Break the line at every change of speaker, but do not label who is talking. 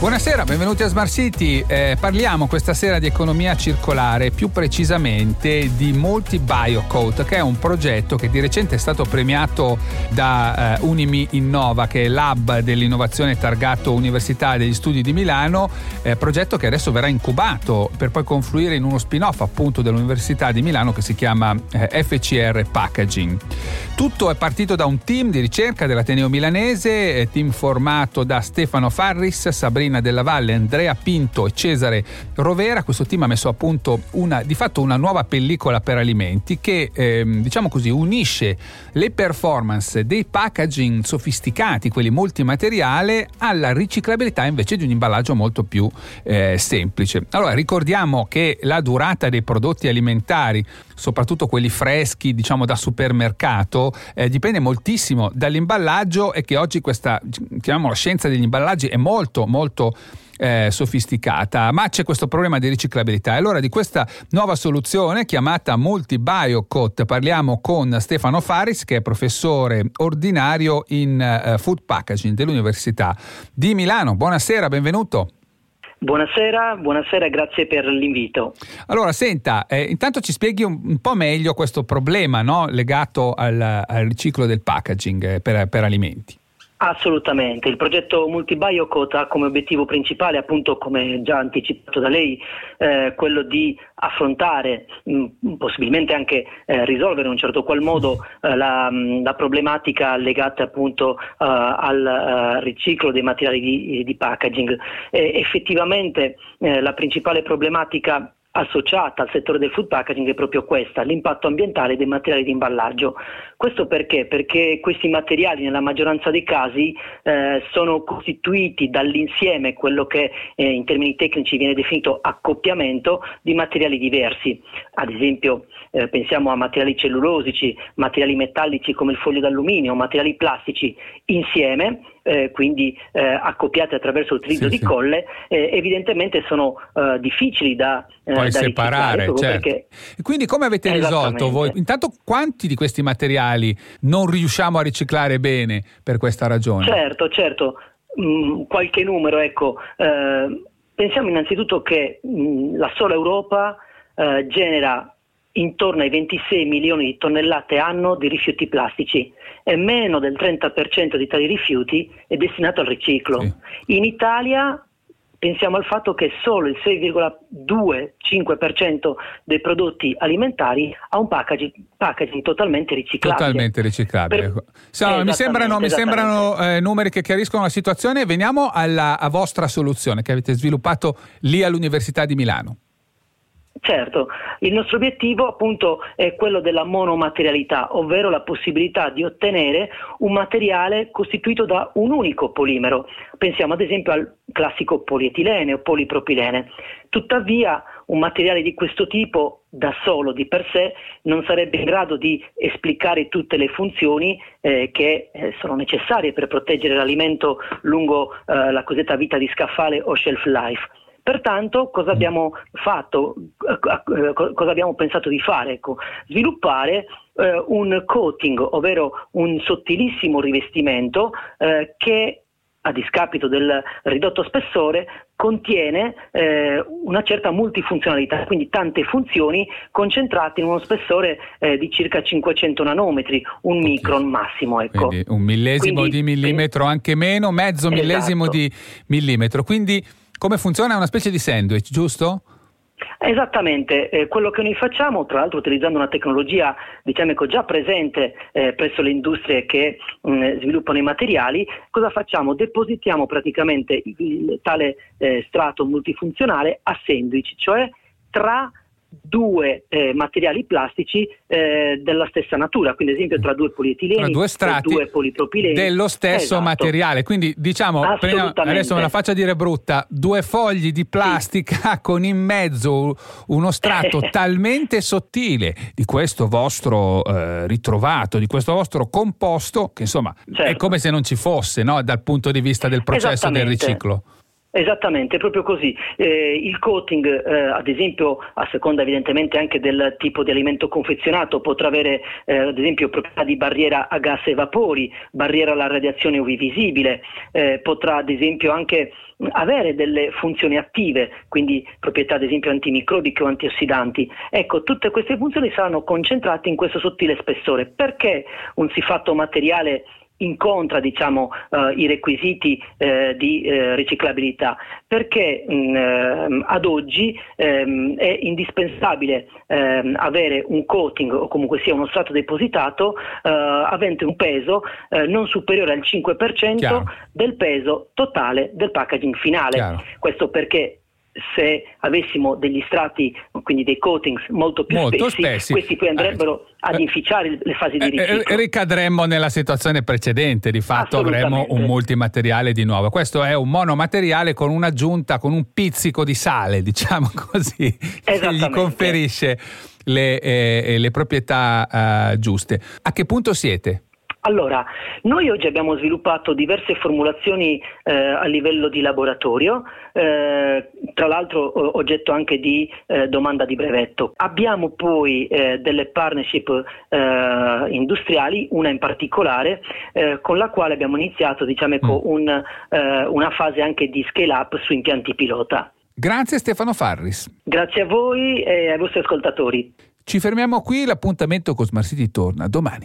Buonasera, benvenuti a Smart City. Eh, parliamo questa sera di economia circolare, più precisamente di Multi Biocoat, che è un progetto che di recente è stato premiato da eh, Unimi Innova, che è l'hub dell'innovazione targato Università degli Studi di Milano, eh, progetto che adesso verrà incubato per poi confluire in uno spin-off appunto dell'Università di Milano che si chiama eh, FCR Packaging. Tutto è partito da un team di ricerca dell'Ateneo Milanese, eh, team formato da Stefano Farris, Sabrina Marina della Valle, Andrea Pinto e Cesare Rovera. Questo team ha messo a punto una, di fatto una nuova pellicola per alimenti che ehm, diciamo così unisce le performance dei packaging sofisticati, quelli multimateriale, alla riciclabilità invece di un imballaggio molto più eh, semplice. Allora ricordiamo che la durata dei prodotti alimentari soprattutto quelli freschi, diciamo da supermercato, eh, dipende moltissimo dall'imballaggio e che oggi questa, chiamiamola scienza degli imballaggi, è molto, molto eh, sofisticata, ma c'è questo problema di riciclabilità. E allora di questa nuova soluzione chiamata Multi Biocoat parliamo con Stefano Faris, che è professore ordinario in eh, food packaging dell'Università di Milano. Buonasera, benvenuto.
Buonasera, buonasera grazie per l'invito.
Allora, senta, eh, intanto ci spieghi un, un, po' meglio questo problema no? legato al, al, riciclo del packaging eh, per, per alimenti.
Assolutamente, il progetto Multibiocot ha come obiettivo principale, appunto come già anticipato da lei, eh, quello di affrontare, mh, possibilmente anche eh, risolvere in un certo qual modo eh, la, mh, la, problematica legata appunto eh, al eh, riciclo dei materiali di, di packaging. effettivamente eh, la principale problematica associata al settore del food packaging è proprio questa, l'impatto ambientale dei materiali di imballaggio. Questo perché? Perché questi materiali nella maggioranza dei casi eh, sono costituiti dall'insieme, quello che eh, in termini tecnici viene definito accoppiamento, di materiali diversi. Ad esempio eh, pensiamo a materiali cellulosici, materiali metallici come il foglio d'alluminio, materiali plastici insieme eh, quindi eh, accoppiate attraverso l'utilizzo sì, di sì. colle, eh, evidentemente sono eh, difficili da,
eh, Poi
da
separare. Certo. Perché... Quindi come avete risolto voi? Intanto quanti di questi materiali non riusciamo a riciclare bene per questa ragione?
Certo, certo. Mm, qualche numero, ecco. Eh, pensiamo innanzitutto che mm, la sola Europa genera intorno ai 26 milioni di tonnellate anno di rifiuti plastici e meno del 30% di tali rifiuti è destinato al riciclo. Sì. In Italia pensiamo al fatto che solo il 6,25% dei prodotti alimentari ha un packaging, packaging totalmente riciclabile.
Totalmente riciclabile. Per... So, mi sembrano, mi sembrano eh, numeri che chiariscono la situazione. Veniamo alla vostra soluzione che avete sviluppato lì all'Università di Milano.
Certo, il nostro obiettivo appunto è quello della monomaterialità, ovvero la possibilità di ottenere un materiale costituito da un unico polimero. Pensiamo ad esempio al classico polietilene o polipropilene. Tuttavia un materiale di questo tipo da solo di per sé non sarebbe in grado di esplicare tutte le funzioni eh, che eh, sono necessarie per proteggere l'alimento lungo eh, la cosiddetta vita di scaffale o shelf life. Pertanto cosa abbiamo fatto, eh, eh, cosa abbiamo pensato di fare? Ecco, sviluppare eh, un coating, ovvero un sottilissimo rivestimento eh, che a discapito del ridotto spessore, contiene eh, una certa multifunzionalità, quindi tante funzioni concentrate in uno spessore eh, di circa 500 nanometri, un okay. micron massimo. Ecco.
Quindi un millesimo quindi, di millimetro, anche meno, mezzo esatto. millesimo di millimetro. Quindi come funziona? È una specie di sandwich, giusto?
Esattamente, eh, quello che noi facciamo, tra l'altro utilizzando una tecnologia diciamo, già presente eh, presso le industrie che mh, mm, sviluppano i materiali, cosa facciamo? Depositiamo praticamente il, tale eh, strato multifunzionale a sandwich, cioè tra due eh, materiali plastici eh, della stessa natura, quindi ad esempio tra due polietileni tra
due strati
due polipropileni
dello stesso esatto. materiale. Quindi diciamo, adesso me la faccia dire brutta, due fogli di plastica sì. con in mezzo uno strato talmente sottile di questo vostro eh, ritrovato, di questo vostro composto, che insomma certo. è come se non ci fosse no? dal punto di vista del processo del riciclo.
Esattamente, proprio così. Eh, il coating, eh, ad esempio, a seconda evidentemente anche del tipo di alimento confezionato, potrà avere eh, ad esempio proprietà di barriera a gas e vapori, barriera alla radiazione UV visibile, eh, potrà ad esempio anche avere delle funzioni attive, quindi proprietà ad esempio antimicrobiche o antiossidanti. Ecco, tutte queste funzioni saranno concentrate in questo sottile spessore. Perché un siffatto materiale incontra diciamo, uh, i requisiti uh, di uh, riciclabilità perché mh, mm, ad oggi um, è indispensabile um, avere un coating o comunque sia uno strato depositato avente un peso non superiore al 5% Chiaro. del peso totale del packaging finale. Chiaro. Questo perché se avessimo degli strati, quindi dei coatings molto più molto spessi, spessi, questi poi andrebbero eh, ad inficiare le fasi di eh, eh, riciclo.
ricadremmo nella situazione precedente, di fatto avremmo un multimateriale di nuovo. Questo è un monomateriale con un'aggiunta, con un pizzico di sale, diciamo così, che gli conferisce le, eh, le proprietà eh, giuste. A che punto siete?
Allora, noi oggi abbiamo sviluppato diverse formulazioni eh, a livello di laboratorio, eh, tra l'altro oggetto anche di eh, domanda di brevetto. Abbiamo poi eh, delle partnership eh, industriali, una in particolare, eh, con la quale abbiamo iniziato diciamo, mm. un, una fase anche di scale up su impianti pilota.
Grazie Stefano Farris.
Grazie a voi e ai vostri ascoltatori.
Ci fermiamo qui, l'appuntamento con Smart City torna domani.